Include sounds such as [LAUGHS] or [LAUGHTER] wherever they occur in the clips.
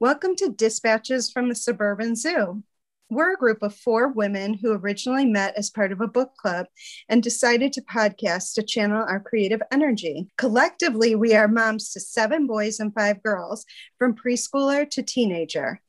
Welcome to Dispatches from the Suburban Zoo. We're a group of four women who originally met as part of a book club and decided to podcast to channel our creative energy. Collectively, we are moms to seven boys and five girls, from preschooler to teenager.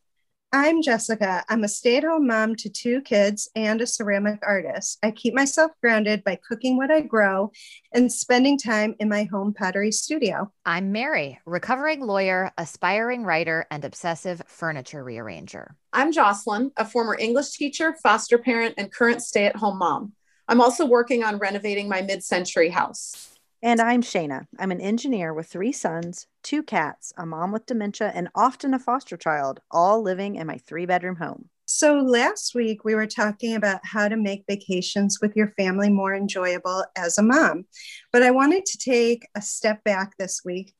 I'm Jessica. I'm a stay at home mom to two kids and a ceramic artist. I keep myself grounded by cooking what I grow and spending time in my home pottery studio. I'm Mary, recovering lawyer, aspiring writer, and obsessive furniture rearranger. I'm Jocelyn, a former English teacher, foster parent, and current stay at home mom. I'm also working on renovating my mid century house. And I'm Shayna. I'm an engineer with three sons, two cats, a mom with dementia, and often a foster child, all living in my three bedroom home. So, last week we were talking about how to make vacations with your family more enjoyable as a mom. But I wanted to take a step back this week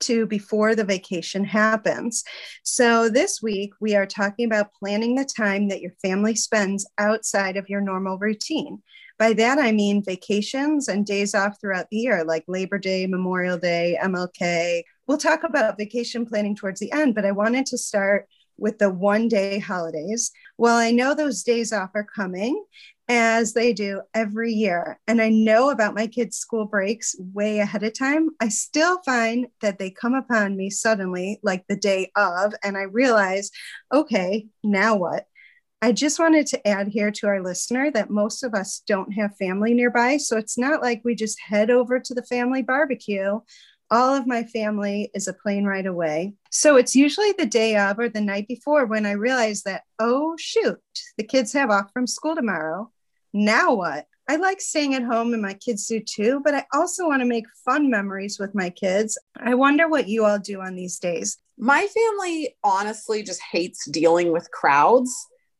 to before the vacation happens. So, this week we are talking about planning the time that your family spends outside of your normal routine. By that, I mean vacations and days off throughout the year, like Labor Day, Memorial Day, MLK. We'll talk about vacation planning towards the end, but I wanted to start with the one day holidays. Well, I know those days off are coming as they do every year. And I know about my kids' school breaks way ahead of time. I still find that they come upon me suddenly, like the day of, and I realize, okay, now what? I just wanted to add here to our listener that most of us don't have family nearby. So it's not like we just head over to the family barbecue. All of my family is a plane ride away. So it's usually the day of or the night before when I realize that, oh, shoot, the kids have off from school tomorrow. Now what? I like staying at home and my kids do too, but I also want to make fun memories with my kids. I wonder what you all do on these days. My family honestly just hates dealing with crowds.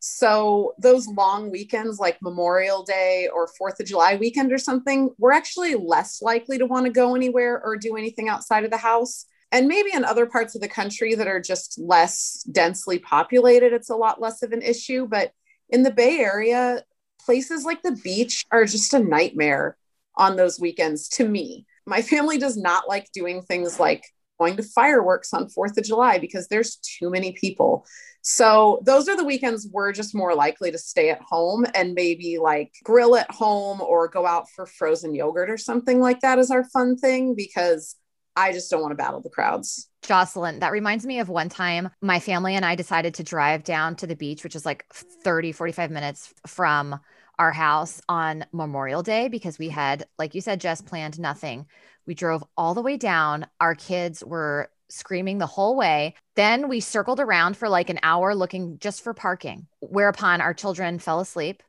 So those long weekends like Memorial Day or 4th of July weekend or something, we're actually less likely to want to go anywhere or do anything outside of the house. And maybe in other parts of the country that are just less densely populated, it's a lot less of an issue. But in the Bay Area, places like the beach are just a nightmare on those weekends to me. My family does not like doing things like going to fireworks on 4th of July because there's too many people. So those are the weekends we're just more likely to stay at home and maybe like grill at home or go out for frozen yogurt or something like that is our fun thing because I just don't want to battle the crowds. Jocelyn, that reminds me of one time my family and I decided to drive down to the beach, which is like 30, 45 minutes from our house on Memorial Day because we had, like you said, just planned nothing. We drove all the way down. Our kids were screaming the whole way. Then we circled around for like an hour looking just for parking, whereupon our children fell asleep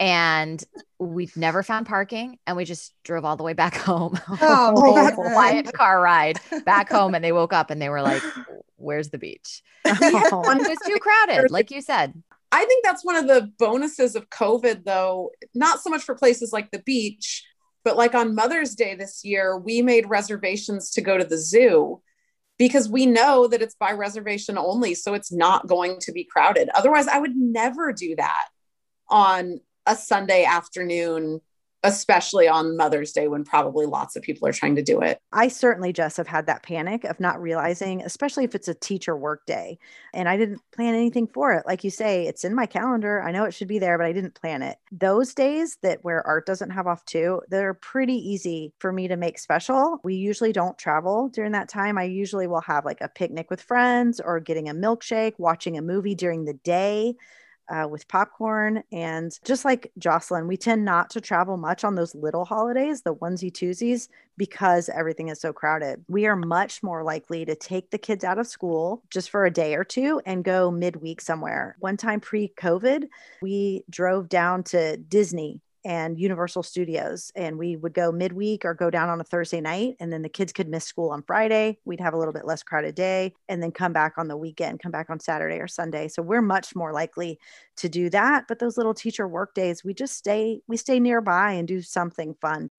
and we never found parking and we just drove all the way back [LAUGHS] home. Oh, [LAUGHS] a [LAUGHS] quiet car ride back home and they woke up and they were like, where's the beach? it was too crowded, like you said. I think that's one of the bonuses of COVID, though, not so much for places like the beach, but like on Mother's Day this year, we made reservations to go to the zoo because we know that it's by reservation only. So it's not going to be crowded. Otherwise, I would never do that on a Sunday afternoon especially on Mother's Day when probably lots of people are trying to do it. I certainly just have had that panic of not realizing, especially if it's a teacher work day and I didn't plan anything for it. Like you say, it's in my calendar. I know it should be there, but I didn't plan it. Those days that where art doesn't have off too, they're pretty easy for me to make special. We usually don't travel during that time. I usually will have like a picnic with friends or getting a milkshake, watching a movie during the day uh, with popcorn. And just like Jocelyn, we tend not to travel much on those little holidays, the onesie twosies, because everything is so crowded. We are much more likely to take the kids out of school just for a day or two and go midweek somewhere. One time pre COVID, we drove down to Disney and Universal Studios. And we would go midweek or go down on a Thursday night. And then the kids could miss school on Friday. We'd have a little bit less crowded day and then come back on the weekend, come back on Saturday or Sunday. So we're much more likely to do that. But those little teacher work days, we just stay, we stay nearby and do something fun.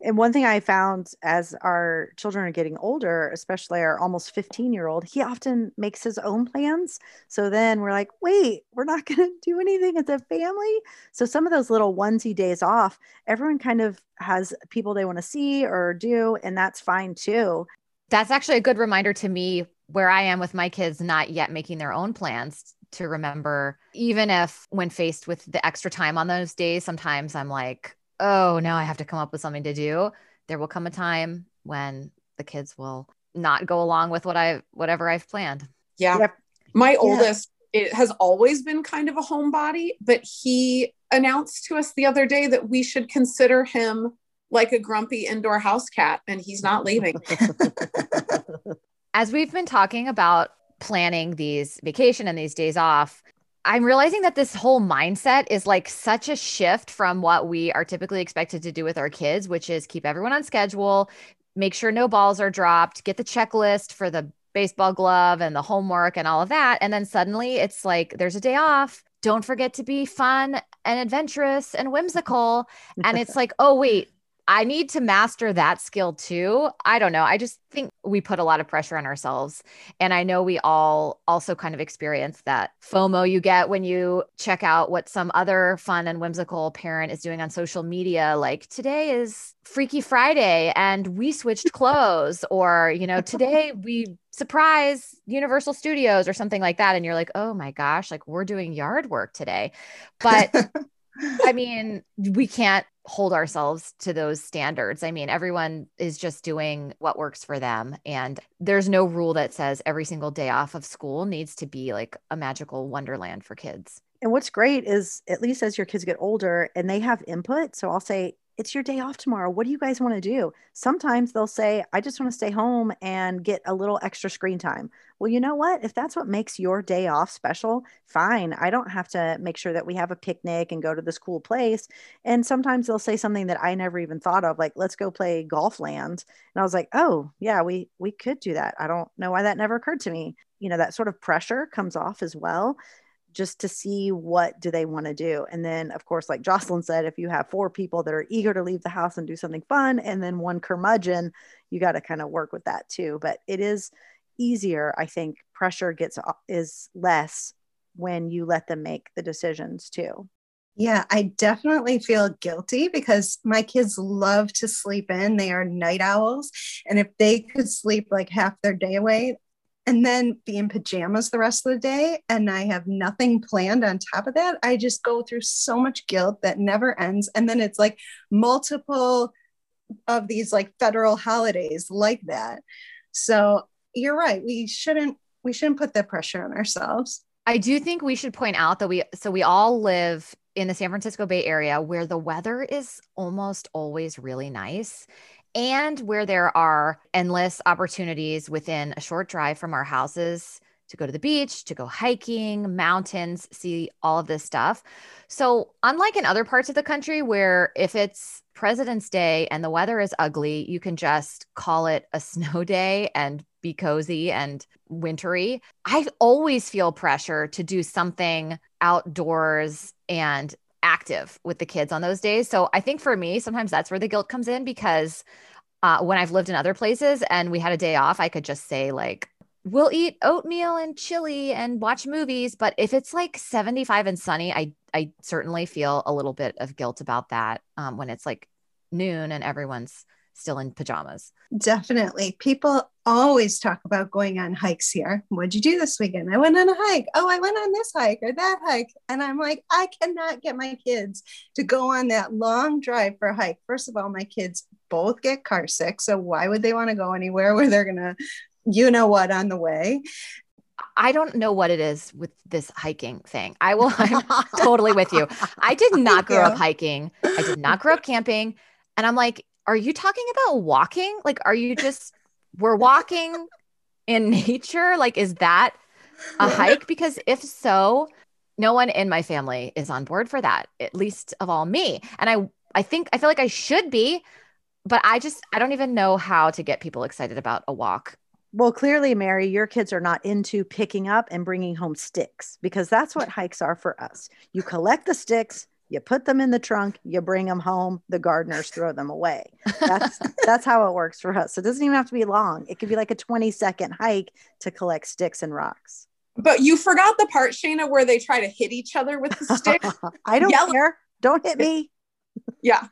And one thing I found as our children are getting older, especially our almost 15 year old, he often makes his own plans. So then we're like, wait, we're not [LAUGHS] going to do anything as a family. So some of those little onesie days off, everyone kind of has people they want to see or do, and that's fine too. That's actually a good reminder to me where I am with my kids not yet making their own plans to remember, even if when faced with the extra time on those days, sometimes I'm like, oh, now I have to come up with something to do. There will come a time when the kids will not go along with what I whatever I've planned. Yeah. Yep. My yeah. oldest it has always been kind of a homebody, but he announced to us the other day that we should consider him like a grumpy indoor house cat and he's not leaving. [LAUGHS] [LAUGHS] As we've been talking about planning these vacation and these days off, I'm realizing that this whole mindset is like such a shift from what we are typically expected to do with our kids, which is keep everyone on schedule, make sure no balls are dropped, get the checklist for the baseball glove and the homework and all of that. And then suddenly it's like there's a day off. Don't forget to be fun and adventurous and whimsical. And it's [LAUGHS] like, oh, wait, I need to master that skill too. I don't know. I just think we put a lot of pressure on ourselves. And I know we all also kind of experience that FOMO you get when you check out what some other fun and whimsical parent is doing on social media. Like today is Freaky Friday and we switched clothes, or, you know, today [LAUGHS] we surprise Universal Studios or something like that. And you're like, oh my gosh, like we're doing yard work today. But [LAUGHS] I mean, we can't hold ourselves to those standards. I mean, everyone is just doing what works for them. And there's no rule that says every single day off of school needs to be like a magical wonderland for kids. And what's great is, at least as your kids get older and they have input. So I'll say, it's your day off tomorrow. What do you guys want to do? Sometimes they'll say, I just want to stay home and get a little extra screen time. Well, you know what? If that's what makes your day off special, fine. I don't have to make sure that we have a picnic and go to this cool place. And sometimes they'll say something that I never even thought of, like, let's go play Golfland. And I was like, oh, yeah, we we could do that. I don't know why that never occurred to me. You know, that sort of pressure comes off as well just to see what do they want to do and then of course like jocelyn said if you have four people that are eager to leave the house and do something fun and then one curmudgeon you got to kind of work with that too but it is easier i think pressure gets is less when you let them make the decisions too yeah, I definitely feel guilty because my kids love to sleep in. They are night owls. And if they could sleep like half their day away, and then be in pajamas the rest of the day and I have nothing planned on top of that, I just go through so much guilt that never ends. And then it's like multiple of these like federal holidays like that. So you're right. We shouldn't we shouldn't put that pressure on ourselves. I do think we should point out that we so we all live in the San Francisco Bay Area where the weather is almost always really nice and where there are endless opportunities within a short drive from our houses to go to the beach, to go hiking, mountains, see all of this stuff. So, unlike in other parts of the country where if it's President's Day and the weather is ugly, you can just call it a [LAUGHS] snow day and be cozy and wintry. I always feel pressure to do something outdoors and active with the kids on those days. So I think for me, sometimes that's where the guilt comes in because uh, when I've lived in other places and we had a day off, I could just say, like, we'll eat oatmeal and chili and watch movies. But if it's like 75 and sunny, I, I certainly feel a little bit of guilt about that um, when it's like noon and everyone's still in pajamas. Definitely. People always talk about going on hikes here. What'd you do this weekend? I went on a hike. Oh, I went on this hike or that hike. And I'm like, I cannot get my kids to go on that long drive for a hike. First of all, my kids both get car sick. So why would they want to go anywhere where they're going to, you know what, on the way? I don't know what it is with this hiking thing. I will, I'm totally with you. I did [LAUGHS] not grow up hiking. I did not grow up camping. And I'm like, are you talking about walking? Like, are you just, we're walking in nature? Like, is that a hike? Because if so, no one in my family is on board for that, at least of all me. And I, I think, I feel like I should be, but I just, I don't even know how to get people excited about a walk well, clearly, Mary, your kids are not into picking up and bringing home sticks because that's what hikes are for us. You collect the sticks, you put them in the trunk, you bring them home, the gardeners throw them away. That's [LAUGHS] that's how it works for us. So it doesn't even have to be long. It could be like a 20 second hike to collect sticks and rocks. But you forgot the part, Shayna, where they try to hit each other with the [LAUGHS] stick. I don't Yellow. care. Don't hit me. Yeah.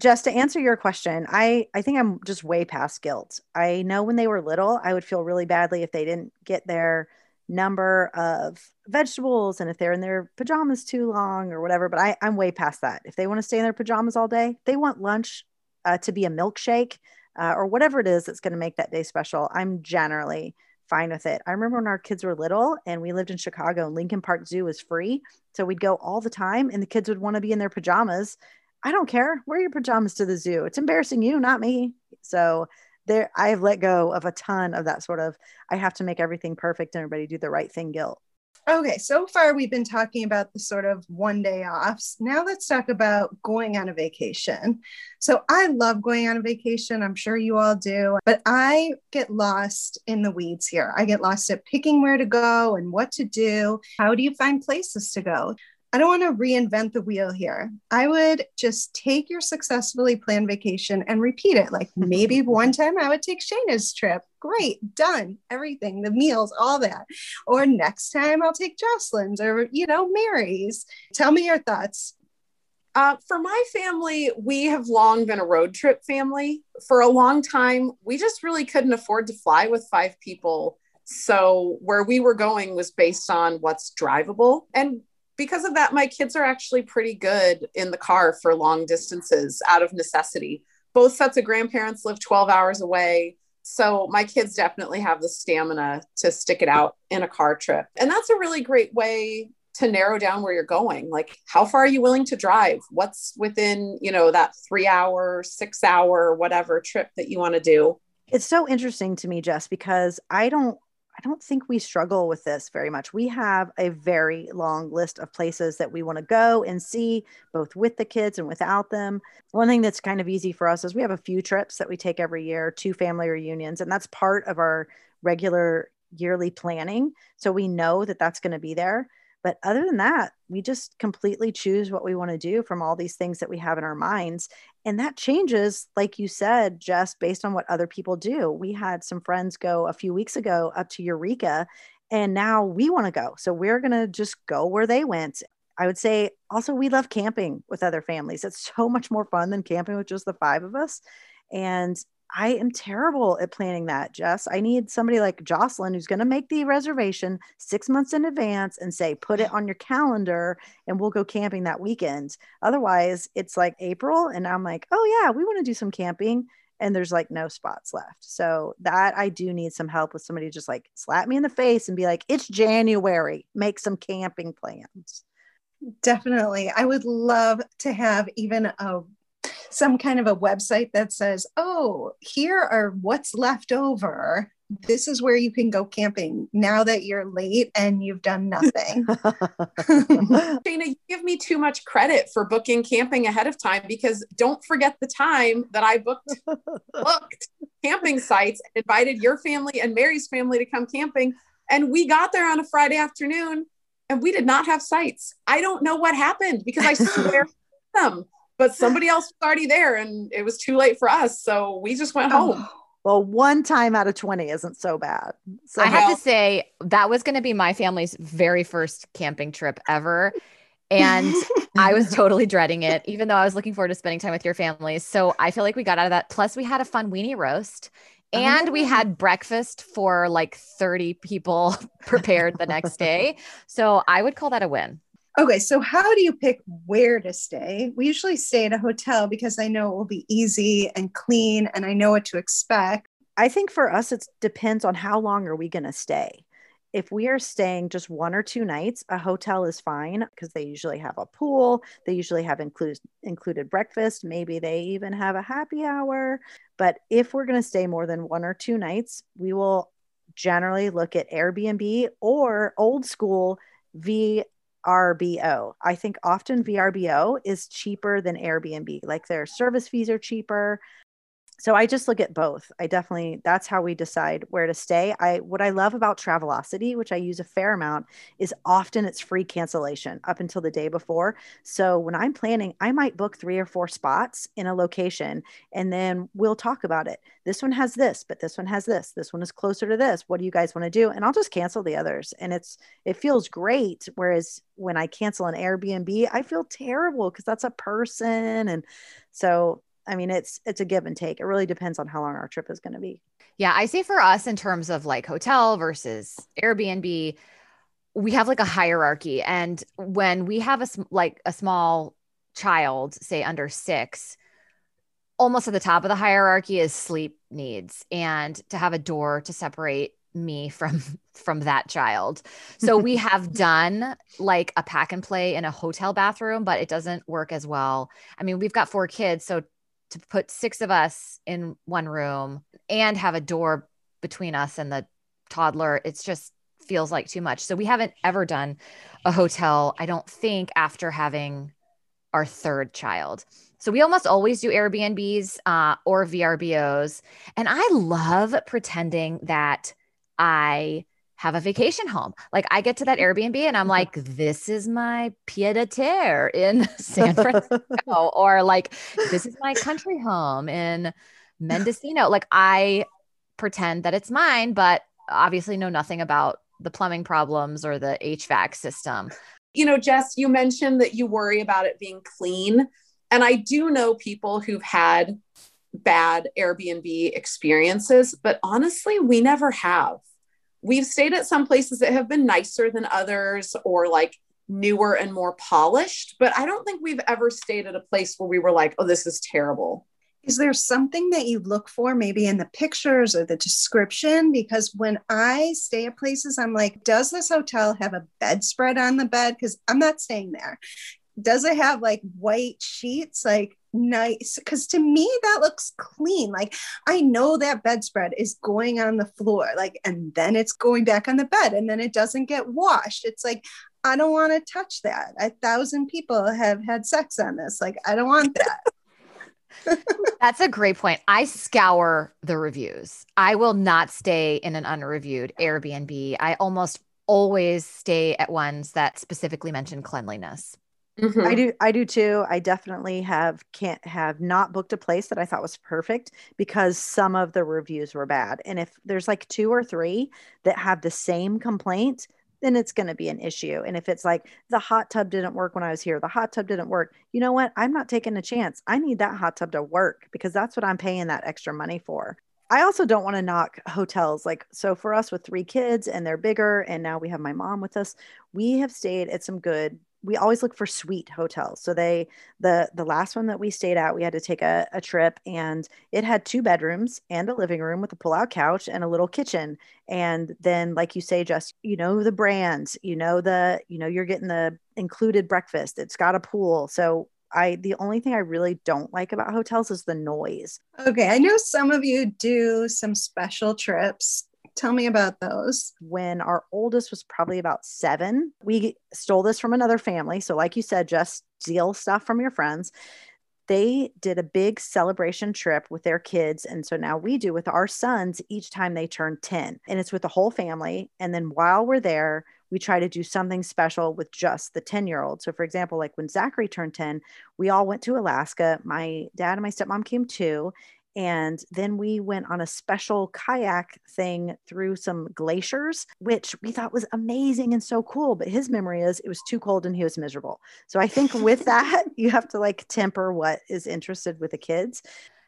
Just to answer your question, I I think I'm just way past guilt. I know when they were little, I would feel really badly if they didn't get their number of vegetables and if they're in their pajamas too long or whatever. But I, I'm way past that. If they want to stay in their pajamas all day, they want lunch uh, to be a milkshake uh, or whatever it is that's going to make that day special. I'm generally fine with it. I remember when our kids were little and we lived in Chicago and Lincoln Park Zoo was free. So we'd go all the time and the kids would want to be in their pajamas. I don't care. Wear your pajamas to the zoo. It's embarrassing you, not me. So there I've let go of a ton of that sort of I have to make everything perfect and everybody do the right thing guilt. Okay, so far we've been talking about the sort of one day offs. Now let's talk about going on a vacation. So I love going on a vacation. I'm sure you all do, but I get lost in the weeds here. I get lost at picking where to go and what to do. How do you find places to go? I don't want to reinvent the wheel here. I would just take your successfully planned vacation and repeat it. Like [LAUGHS] maybe one time I would take Shayna's trip. Great, done, everything, the meals, all that. Or next time I'll take Jocelyn's or, you know, Mary's. Tell me your thoughts. Uh, for my family, we have long been a road trip family. For a long time, we just really couldn't afford to fly with five people. So, where we were going was based on what's drivable. And because of that, my kids are actually pretty good in the car for long distances out of necessity. Both sets of grandparents live 12 hours away. So my kids definitely have the stamina to stick it out in a car trip. And that's a really great way to narrow down where you're going. Like, how far are you willing to drive? What's within, you know, that three hour, six hour, whatever trip that you want to do? It's so interesting to me, Jess, because I don't I don't think we struggle with this very much. We have a very long list of places that we want to go and see, both with the kids and without them. One thing that's kind of easy for us is we have a few trips that we take every year, two family reunions, and that's part of our regular yearly planning. So we know that that's going to be there. But other than that, we just completely choose what we want to do from all these things that we have in our minds. And that changes, like you said, just based on what other people do. We had some friends go a few weeks ago up to Eureka, and now we want to go. So we're going to just go where they went. I would say also, we love camping with other families. It's so much more fun than camping with just the five of us. And I am terrible at planning that, Jess. I need somebody like Jocelyn who's going to make the reservation six months in advance and say, put it [SIGHS] on your calendar and we'll go camping that weekend. Otherwise, it's like April and I'm like, oh, yeah, we want to do some camping. And there's like no spots left. So that I do need some help with somebody just like slap me in the face and be like, it's January, make some camping plans. Definitely. I would love to have even a some kind of a website that says, oh, here are what's left over. This is where you can go camping now that you're late and you've done nothing. [LAUGHS] [LAUGHS] Shayna, you give me too much credit for booking camping ahead of time because don't forget the time that I booked booked camping sites invited your family and Mary's family to come camping. And we got there on a Friday afternoon and we did not have sites. I don't know what happened because I swear [LAUGHS] them but somebody else was already there and it was too late for us. So we just went oh, home. Oh. Well, one time out of 20 isn't so bad. So I have to say, that was going to be my family's very first camping trip ever. And [LAUGHS] I was totally dreading it, even though I was looking forward to spending time with your family. So I feel like we got out of that. Plus, we had a fun weenie roast and oh. we had oh. breakfast for like 30 people [LAUGHS] prepared the next day. So I would call that a win. Okay, so how do you pick where to stay? We usually stay at a hotel because I know it will be easy and clean and I know what to expect. I think for us it depends on how long are we going to stay. If we are staying just one or two nights, a hotel is fine because they usually have a pool, they usually have include, included breakfast, maybe they even have a happy hour. But if we're going to stay more than one or two nights, we will generally look at Airbnb or old school V VRBO. I think often mm-hmm. VRBO is cheaper than Airbnb. Like their service fees are cheaper so I just look at both. I definitely that's how we decide where to stay. I what I love about Travelocity, which I use a fair amount, is often it's free cancellation up until the day before. So when I'm planning, I might book 3 or 4 spots in a location and then we'll talk about it. This one has this, but this one has this. This one is closer to this. What do you guys want to do? And I'll just cancel the others. And it's it feels great whereas when I cancel an Airbnb, I feel terrible because that's a person and so I mean, it's it's a give and take. It really depends on how long our trip is going to be. Yeah, I say for us in terms of like hotel versus Airbnb, we have like a hierarchy and when we have a like a small child, say under 6, almost at the top of the hierarchy is sleep needs and to have a door to separate me from [LAUGHS] from that child. So we have [LAUGHS] done like a pack and play in a hotel bathroom, but it doesn't work as well. I mean, we've got four kids, so to put six of us in one room and have a door between us and the toddler, it's just feels like too much. So we haven't ever done a hotel, I don't think, after having our third child. So we almost always do Airbnbs uh, or VRBOs. And I love pretending that I have a vacation home. Like I get to that Airbnb and I'm mm-hmm. like, this is my pied a terre in [LAUGHS] San [LAUGHS] Francisco, or like, this is my country home in Mendocino. Like I pretend that it's mine, but obviously know nothing about the plumbing problems or the HVAC system. You know, Jess, you mentioned that you worry about it being clean. And I do know people who've had bad Airbnb experiences, but honestly, we never have. We've stayed at some places that have been nicer than others or like newer and more polished, but I don't think we've ever stayed at a place where we were like, oh, this is terrible. Is there something that you look for maybe in the pictures or the description? Because when I stay at places, I'm like, does this hotel have a bedspread on the bed? Because I'm not staying there. Does it have like white sheets? Like, nice because to me that looks clean like i know that bedspread is going on the floor like and then it's going back on the bed and then it doesn't get washed it's like i don't want to touch that a thousand people have had sex on this like i don't want that [LAUGHS] That's a great point. I scour the reviews. I will not stay in an unreviewed Airbnb. I almost always stay at ones that specifically mention cleanliness. Mm-hmm. I do I do too. I definitely have can't have not booked a place that I thought was perfect because some of the reviews were bad. And if there's like two or three that have the same complaint, then it's going to be an issue. And if it's like the hot tub didn't work when I was here, the hot tub didn't work, you know what? I'm not taking a chance. I need that hot tub to work because that's what I'm paying that extra money for. I also don't want to knock hotels. Like, so for us with three kids and they're bigger, and now we have my mom with us, we have stayed at some good we always look for suite hotels. So they the the last one that we stayed at, we had to take a, a trip and it had two bedrooms and a living room with a pull-out couch and a little kitchen. And then like you say, just you know the brands, you know the, you know, you're getting the included breakfast. It's got a pool. So I the only thing I really don't like about hotels is the noise. Okay, I know some of you do some special trips Tell me about those. When our oldest was probably about seven, we stole this from another family. So, like you said, just steal stuff from your friends. They did a big celebration trip with their kids. And so now we do with our sons each time they turn 10. And it's with the whole family. And then while we're there, we try to do something special with just the 10 year old. So, for example, like when Zachary turned 10, we all went to Alaska. My dad and my stepmom came too. And then we went on a special kayak thing through some glaciers, which we thought was amazing and so cool. But his memory is it was too cold and he was miserable. So I think with [LAUGHS] that, you have to like temper what is interested with the kids.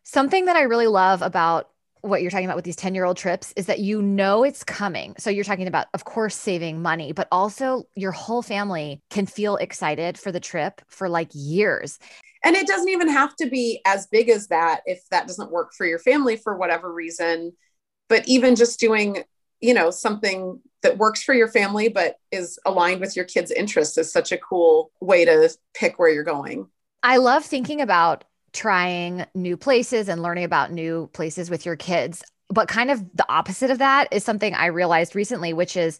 Something that I really love about what you're talking about with these 10 year old trips is that you know it's coming. So you're talking about, of course, saving money, but also your whole family can feel excited for the trip for like years. And it doesn't even have to be as big as that if that doesn't work for your family for whatever reason. But even just doing, you know, something that works for your family but is aligned with your kids' interests is such a cool way to pick where you're going. I love thinking about trying new places and learning about new places with your kids. But kind of the opposite of that is something I realized recently, which is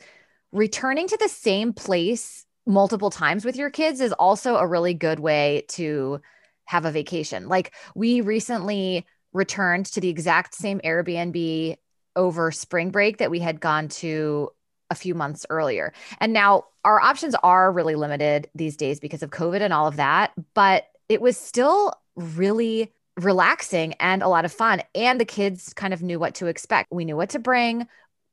returning to the same place multiple times with your kids is also a really good way to have a vacation. Like we recently returned to the exact same Airbnb over spring break that we had gone to a few months earlier. And now our options are really limited these days because of COVID and all of that, but it was still really relaxing and a lot of fun and the kids kind of knew what to expect. We knew what to bring.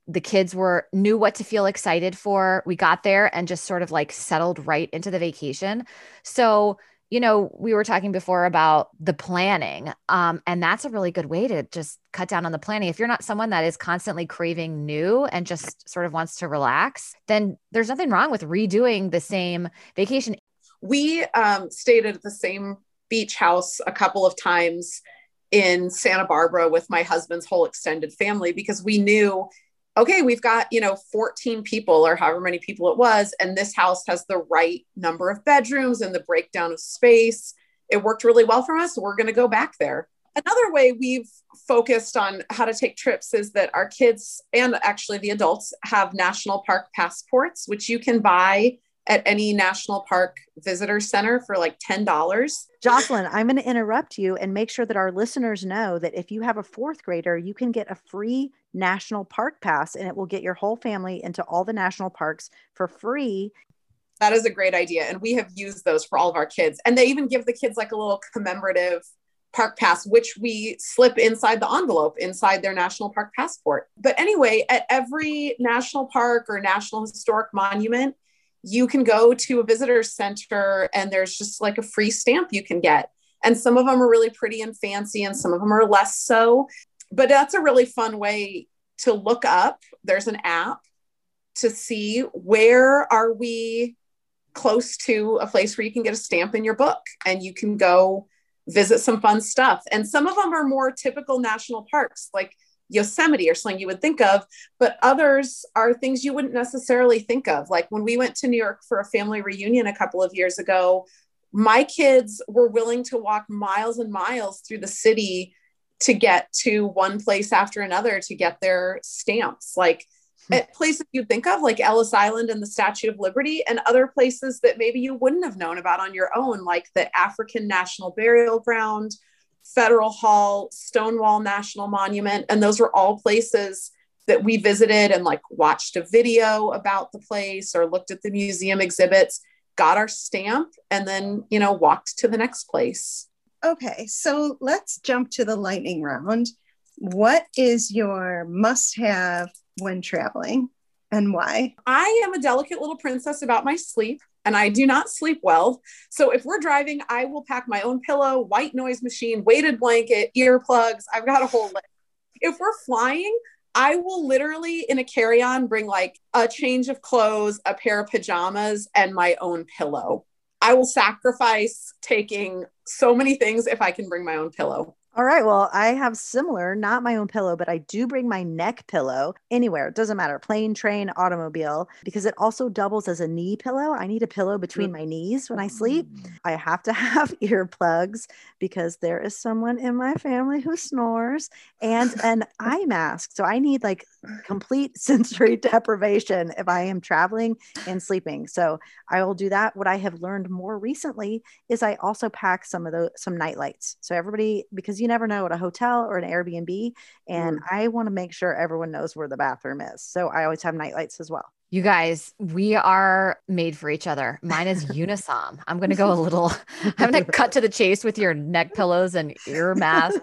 The kids were knew what to feel excited for. We got there and just sort of like settled right into the vacation. So you know, we were talking before about the planning. Um, and that's a really good way to just cut down on the planning. If you're not someone that is constantly craving new and just sort of wants to relax, then there's nothing wrong with redoing the same vacation. We um, stayed at the same beach house a couple of times in Santa Barbara with my husband's whole extended family because we knew okay, we've got, you know, 14 people or however many people it was, and this house has the right number of bedrooms and the breakdown of space. It worked really well for us. So we're going to go back there. Another way we've focused on how to take trips is that our kids and actually the adults have national park passports, which you can buy at any national park visitor center for like $10. Jocelyn, I'm going to interrupt you and make sure that our listeners know that if you have a fourth grader, you can get a free national park pass and it will get your whole family into all the national parks for free. That is a great idea. And we have used those for all of our kids. And they even give the kids like a little commemorative park pass, which we slip inside the envelope inside their national park passport. But anyway, at every national park or national historic monument, you can go to a visitor center and there's just like a free stamp you can get. And some of them are really pretty and fancy, and some of them are less so. But that's a really fun way to look up. There's an app to see where are we close to a place where you can get a stamp in your book and you can go visit some fun stuff. And some of them are more typical national parks, like Yosemite or something you would think of, but others are things you wouldn't necessarily think of. Like when we went to New York for a family reunion a couple of years ago, my kids were willing to walk miles and miles through the city to get to one place after another to get their stamps. Like hmm. at places you think of, like Ellis Island and the Statue of Liberty, and other places that maybe you wouldn't have known about on your own, like the African National Burial Ground Federal Hall, Stonewall National Monument. And those were all places that we visited and like watched a video about the place or looked at the museum exhibits, got our stamp, and then, you know, walked to the next place. Okay, so let's jump to the lightning round. What is your must have when traveling and why? I am a delicate little princess about my sleep and I do not sleep well. So if we're driving, I will pack my own pillow, white noise machine, weighted blanket, earplugs. I've got a whole list. If we're flying, I will literally in a carry on bring like a change of clothes, a pair of pajamas, and my own pillow. I will sacrifice taking so many things if I can bring my own pillow. All right. Well, I have similar, not my own pillow, but I do bring my neck pillow anywhere. It doesn't matter, plane, train, automobile, because it also doubles as a knee pillow. I need a pillow between my knees when I sleep. Mm. I have to [LAUGHS] have earplugs because there is someone in my family who snores and an eye mask. So I need like complete [LAUGHS] sensory deprivation if I am traveling and sleeping. So I will do that. What I have learned more recently is I also pack some of those, some night lights. So everybody, because you never know at a hotel or an Airbnb. And mm. I want to make sure everyone knows where the bathroom is. So I always have night lights as well. You guys, we are made for each other. Mine is Unisom. I'm going to go a little, [LAUGHS] I'm going to cut to the chase with your neck pillows and ear masks,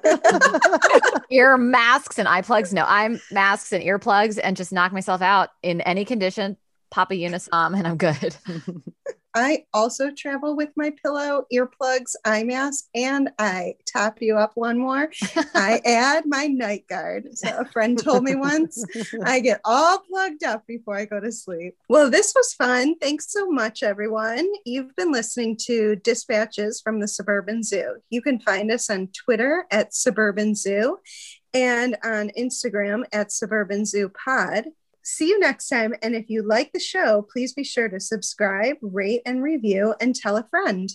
[LAUGHS] ear masks and eye plugs. No, I'm masks and earplugs and just knock myself out in any condition. Pop a Unisom and I'm good. [LAUGHS] I also travel with my pillow, earplugs, eye mask, and I top you up one more. I [LAUGHS] add my night guard. So a friend told me once I get all plugged up before I go to sleep. Well, this was fun. Thanks so much, everyone. You've been listening to Dispatches from the Suburban Zoo. You can find us on Twitter at Suburban Zoo and on Instagram at Suburban Zoo Pod see you next time. And if you like the show, please be sure to subscribe, rate, and review, and tell a friend.